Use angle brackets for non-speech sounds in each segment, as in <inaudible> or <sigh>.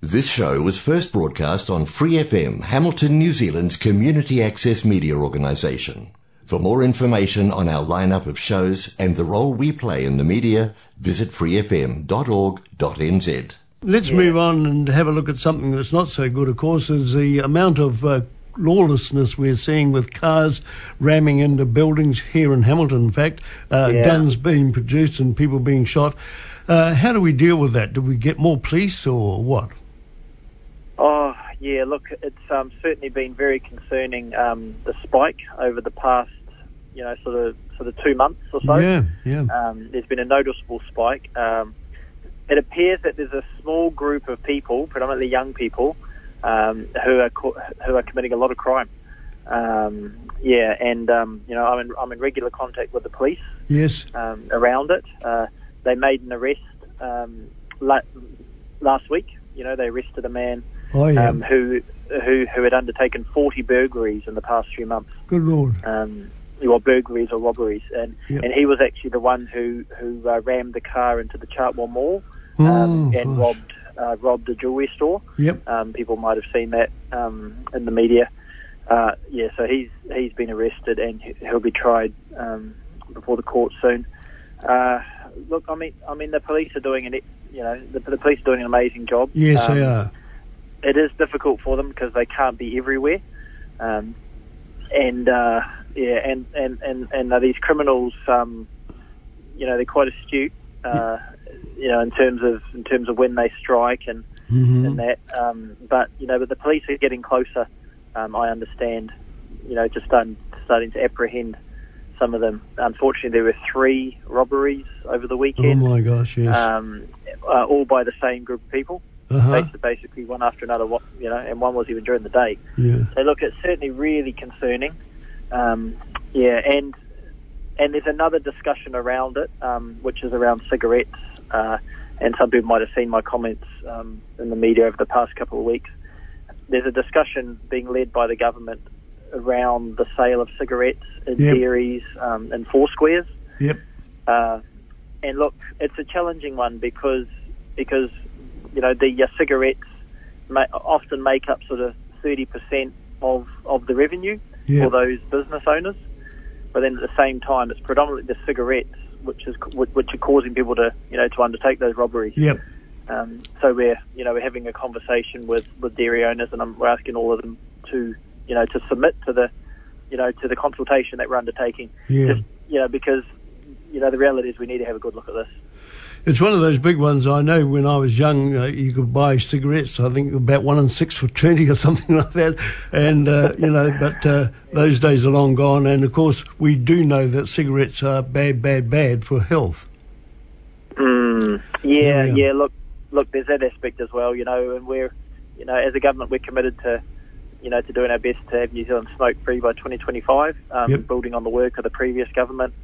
This show was first broadcast on Free FM, Hamilton, New Zealand's community access media organisation. For more information on our lineup of shows and the role we play in the media, visit freefm.org.nz. Let's move on and have a look at something that's not so good, of course, is the amount of uh, lawlessness we're seeing with cars ramming into buildings here in Hamilton, in fact, uh, Yeah. guns being produced and people being shot. Uh, how do we deal with that? Do we get more police or what? Oh, yeah, look, it's um, certainly been very concerning, um, the spike over the past, you know, sort of sort of two months or so. Yeah, yeah. Um, there's been a noticeable spike. Um, it appears that there's a small group of people, predominantly young people, um, who are co- who are committing a lot of crime. Um, yeah, and um, you know, I'm in, I'm in regular contact with the police Yes. um, around it. Uh, they made an arrest um, la- last week. You know, they arrested a man Oh, yeah. um, who who who had undertaken 40 burglaries in the past few months. Good Lord. Um, or burglaries or robberies, and Yep. and he was actually the one who who uh, rammed the car into the Chartwell Mall Oh, um, and gosh. robbed uh, robbed a jewelry store. Yep. Um, people might have seen that um, in the media. Uh, yeah, so he's he's been arrested and he- he'll be tried um, before the court soon. Uh, look, I mean, I mean, the police are doing an, you know, the, the police are doing an amazing job. Yes, Um, they are. It is difficult for them because they can't be everywhere, um, and uh, yeah, and and and and uh, these criminals, um, you know, they're quite astute. Uh, you know, in terms of in terms of when they strike and hmm and that. Um, but you know, but the police are getting closer. Um, I understand. You know, just starting starting to apprehend some of them. Unfortunately, there were three robberies over the weekend. Oh, my gosh, yes. um, uh, all by the same group of people. Uh-huh. Basi- Basically, one after another. You know, and one was even during the day. Yeah. So look, it's certainly really concerning. Um, yeah, and and there's another discussion around it, um, which is around cigarettes. Uh, and some people might have seen my comments um, in the media over the past couple of weeks. There's a discussion being led by the government around the sale of cigarettes in Yep. dairies um, and four squares. Yep. Uh, and look, it's a challenging one because because you know the uh, cigarettes ma- often make up sort of thirty percent of of the revenue Yep. for those business owners. But then at the same time, it's predominantly the cigarettes which is which which are causing people to you know to undertake those robberies. Yep. Um, so we're you know we're having a conversation with, with dairy owners, and I'm, we're asking all of them to you know to submit to the you know to the consultation that we're undertaking. Yeah. Just you know because you know the reality is we need to have a good look at this. It's one of those big ones. I know when I was young, uh, you could buy cigarettes. I think about one and six for twenty or <laughs> something like that. And uh, you know, but uh, those days are long gone. And of course, we do know that cigarettes are bad, bad, bad for health. Mm, yeah, Yeah, yeah, yeah. Look, look, there's that aspect as well. You know, and we're you know as a government we're committed to you know to doing our best to have New Zealand smoke free by 2025, um, Yep. building on the work of the previous government.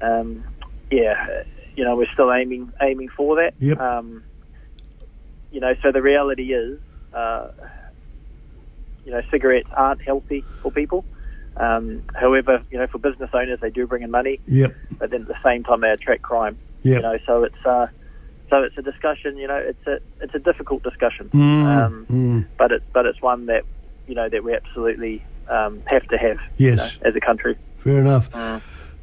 Um, yeah, you know we're still aiming aiming for that. Yep. Um, you know, so the reality is, uh, you know, cigarettes aren't healthy for people. Um, however, you know, for business owners, they do bring in money, Yep. but then at the same time, they attract crime. Yep. You know, so it's uh, so it's a discussion. You know, it's a it's a difficult discussion, Mm, um, mm. but it's but it's one that you know that we absolutely um, have to have. you Yes. know, as a country. Fair enough. Mm.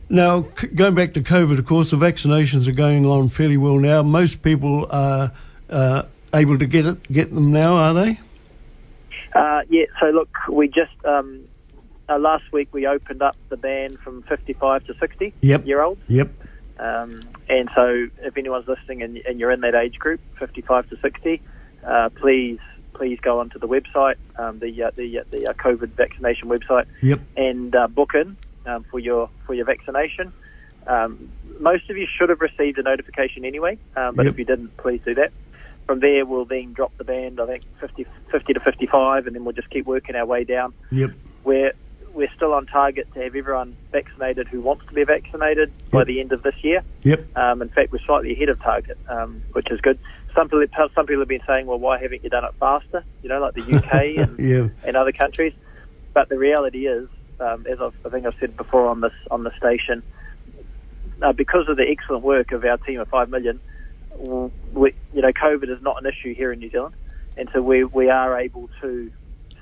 Now, c- going back to COVID, of course, the vaccinations are going on fairly well now. Most people are uh, able to get it, get them now, are they? Uh, yeah. So look, we just um, uh, last week we opened up the ban from 55 to 60 Yep. year olds. Yep. Um, and so, if anyone's listening and, and you're in that age group, 55 to 60, uh, please please go onto the website, um, the uh, the uh, the uh, COVID vaccination website, Yep. and uh, book in um, for your for your vaccination. Um, most of you should have received a notification anyway, um, but Yep. if you didn't, please do that. From there, we'll then drop the band, I think 50, 50 to 55, and then we'll just keep working our way down Yep. we're we're still on target to have everyone vaccinated who wants to be vaccinated by the end of this year. Yep. Um, in fact, we're slightly ahead of target, um, which is good. Some people some people have been saying, well, why haven't you done it faster? You know, like the UK <laughs> and, Yeah. and other countries. But the reality is, um, as I've, I think I've said before on this on the station, uh, because of the excellent work of our team of five million, we, you know, COVID is not an issue here in New Zealand. and so we we are able to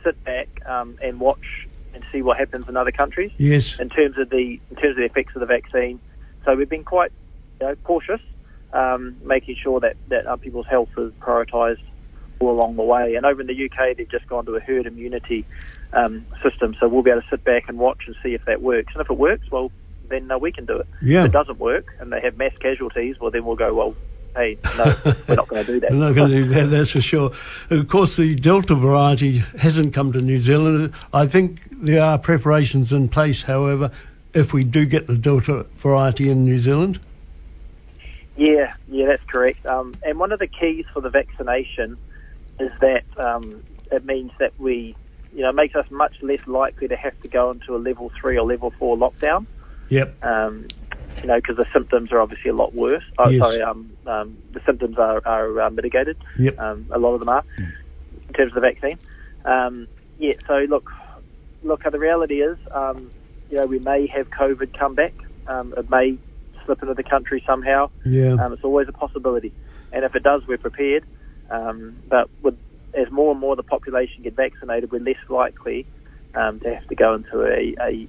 sit back um, and watch and see what happens in other countries Yes. in terms of the in terms of the effects of the vaccine. So we've been quite you know, cautious, um, making sure that that uh, people's health is prioritised all along the way. And over in the UK, they've just gone to a herd immunity um, system, so we'll be able to sit back and watch and see if that works. And if it works, well, then uh, we can do it. Yeah. If it doesn't work and they have mass casualties, well, then we'll go, well, hey, no, <laughs> we're not going to do that. We're not going to do that, that's for sure. Of course, the Delta variety hasn't come to New Zealand. I think there are preparations in place, however, if we do get the Delta variety in New Zealand. Yeah, yeah, that's correct. Um, and one of the keys for the vaccination is that um, it means that we, you know, it makes us much less likely to have to go into a level three or level four lockdown. Yep. Um, you know, because the symptoms are obviously a lot worse. Oh, Yes. sorry, um, um, the symptoms are, are uh, mitigated. Yep. Um, a lot of them are in terms of the vaccine. Um, yeah. So look, look. The reality is, um, you know, we may have COVID come back. Um, it may slip into the country somehow. Yeah. Um, it's always a possibility, and if it does, we're prepared. Um, but with, as more and more of the population get vaccinated, we're less likely um, to have to go into a, a,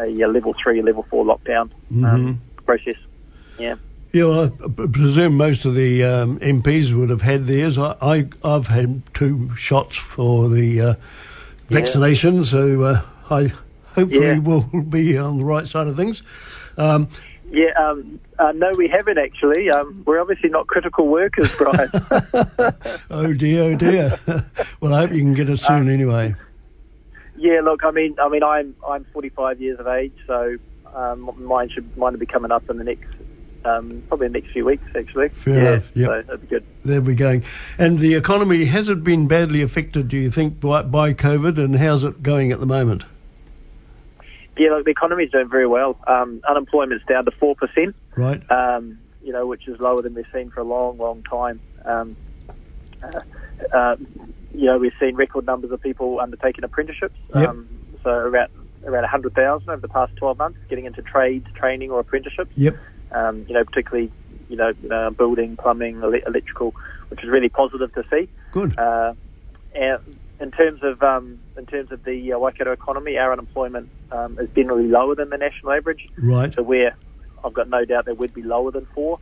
a, a level three, level four lockdown um, process. Yeah. Yeah, well, I presume most of the um, MPs would have had theirs. I, I, I've had two shots for the uh, vaccination, so uh, I hopefully Yeah. will be on the right side of things. Um, Yeah, um, uh, no, we haven't actually. Um, we're obviously not critical workers, <laughs> Brian. <laughs> oh dear, oh dear. <laughs> well, I hope you can get it soon anyway. yeah, look, I mean, I mean, I'm I'm 45 years of age, so um, mine should mine will be coming up in the next um, probably the next few weeks, actually. Fair yeah, enough, Yeah, so that'd be good. There we're going. And the economy, has it been badly affected, do you think, by, by COVID, and how's it going at the moment? Yeah, look, the economy's doing very well. Um, unemployment's down to four percent. Right? um, you know, which is lower than we've seen for a long, long time. Um, uh, uh, you know, we've seen record numbers of people undertaking apprenticeships. Yep. Um, so around around 100,000 over the past 12 months getting into trades, training, or apprenticeships. Yep. Um, you know, particularly you know, uh, building, plumbing, ele- electrical, which is really positive to see. Good. Uh, and in terms of um, in terms of the uh, Waikato economy, our unemployment um, is generally lower than the national average. Right. So we're, I've got no doubt that we'd be lower than four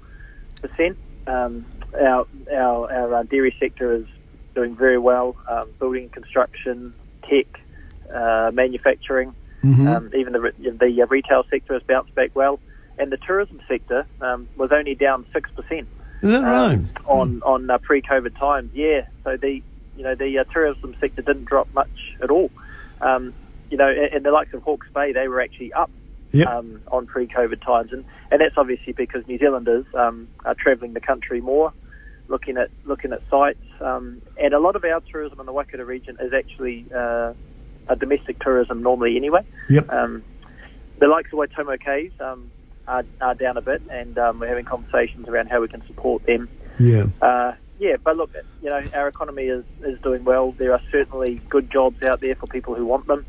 percent. Um, our our our uh, dairy sector is doing very well. Um, building, construction, tech, uh, manufacturing, Mhm. um, even the the uh, retail sector has bounced back well, and the tourism sector um, was only down six percent Is that right? on on uh, pre-COVID times. Yeah, so the you know the uh, tourism sector didn't drop much at all. Um, you know, in, the likes of Hawke's Bay, they were actually up Yep. um, on pre-COVID times, and, and that's obviously because New Zealanders um, are travelling the country more, looking at looking at sites, um, and a lot of our tourism in the Waikato region is actually uh, a domestic tourism normally anyway. Yep. Um, the likes of Waitomo Caves um, are, are down a bit, and um, we're having conversations around how we can support them. Yeah. Uh, yeah, but look, you know, our economy is, is doing well. There are certainly good jobs out there for people who want them.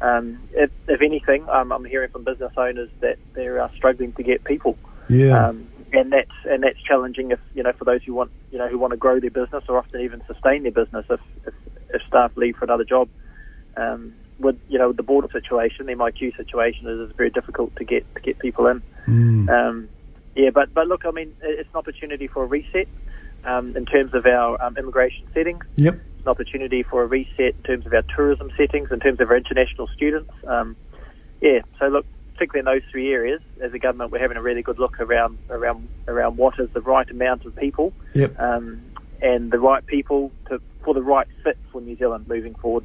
Um, if, if anything, um, I'm hearing from business owners that they're uh, struggling to get people, Yeah. um, and that's and that's challenging. If you know, for those who want you know who want to grow their business or often even sustain their business, if if, if staff leave for another job, um, with you know the border situation, the MIQ situation is, is very difficult to get to get people in. Mm. Um, yeah, but but look, I mean, it's an opportunity for a reset um, in terms of our um, immigration settings. Yep. It's an opportunity for a reset in terms of our tourism settings, in terms of our international students. Um, yeah, so look, particularly in those three areas, as a government, we're having a really good look around around around what is the right amount of people Yep. um, and the right people to for the right fit for New Zealand moving forward.